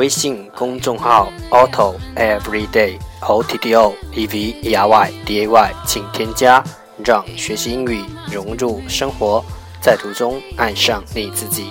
微信公众号 Auto Everyday O T T O E V E R Y D A Y，请添加，让学习英语融入生活，在途中爱上你自己。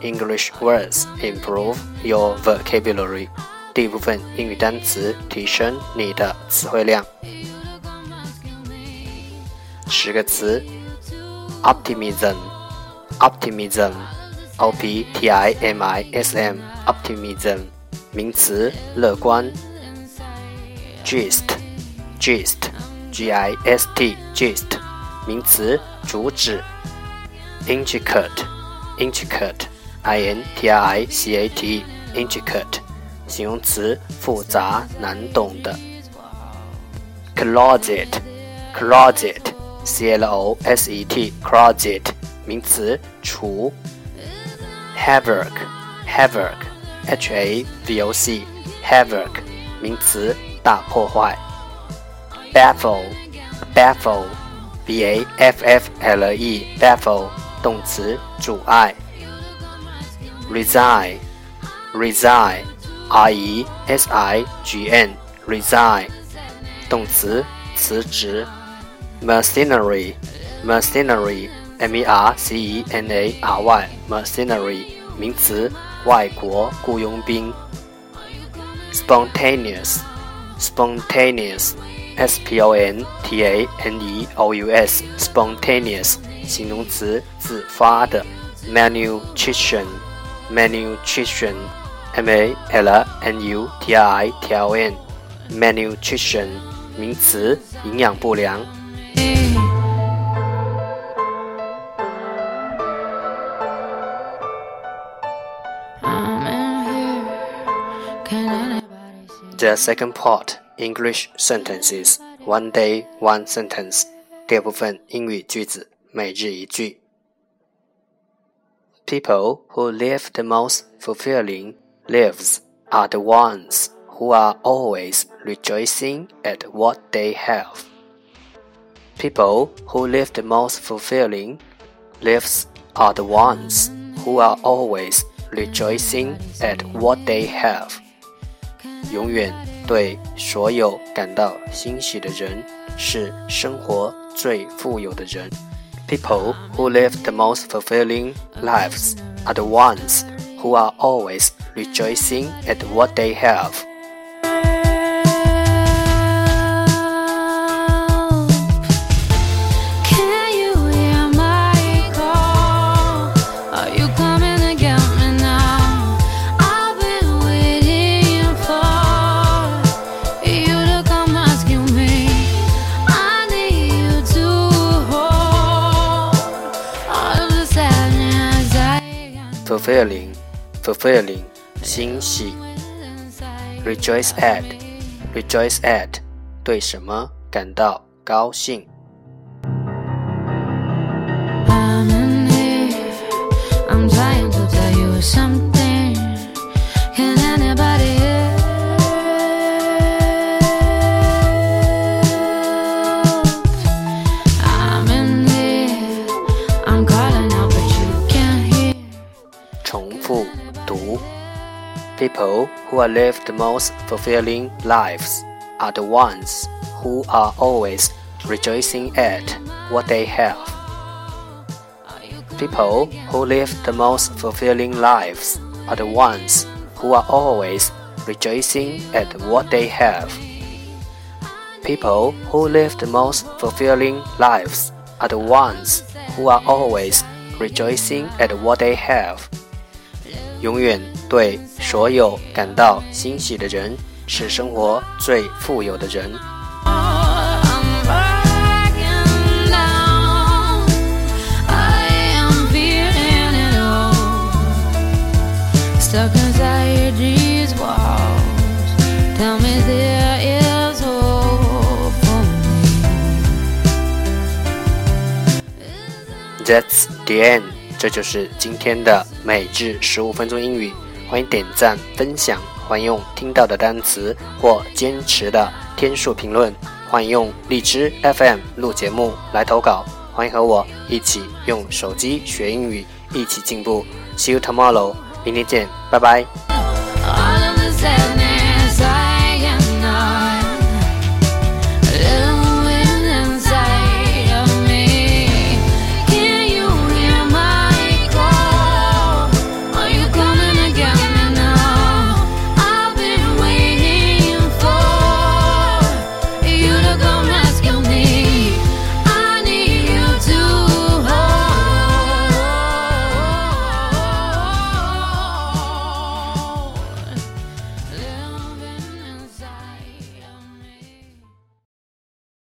English words improve your vocabulary。第一部分英语单词提升你的词汇量。十个词：optimism，optimism，o p t i m i s m，optimism，名词，乐观。gist，gist，g i s t，gist，名词，主旨。intricate，intricate。 I n t r i c a t intricate 形容词复杂难懂的 closet closet c l o s e t closet 名词橱 havoc havoc h a v o c havoc 名词大破坏 baffle baffle b a f f l e baffle 动词阻碍 resign, resign, r e s i g n, resign，动词，辞职。mercenary, mercenary, m e r c e n a r y, mercenary，名词，外国雇佣兵。spontaneous, spontaneous, s p o n t a n e o u s, spontaneous，形容词，自发的。malnutrition malnutrition, m a l n u t r i t l n, malnutrition 名词，营养不良。The second part English sentences one day one sentence 第二部分英语句子每日一句。 People who live the most fulfilling lives are the ones who are always rejoicing at what they have. People who live the most fulfilling lives are the ones who are always rejoicing at what they have. 永远对所有感到欣喜的人，是生活最富有的人。 People who live the most fulfilling lives are the ones who are always rejoicing at what they have. fulfilling, fulfilling, 欣喜。rejoice at, rejoice at, 对什么感到高兴。 People who live the most fulfilling lives are the ones who are always rejoicing at what they have. People who live the most fulfilling lives are the ones who are always rejoicing at what they have. People who live the most fulfilling lives are the ones who are always rejoicing at what they have. 永远对所有感到欣喜的人，是生活最富有的人。that's. That's the end. 这就是今天的每日十五分钟英语。欢迎点赞、分享，欢迎用听到的单词或坚持的天数评论，欢迎用荔枝 FM 录节目来投稿，欢迎和我一起用手机学英语，一起进步。See you tomorrow. 明天见，拜拜。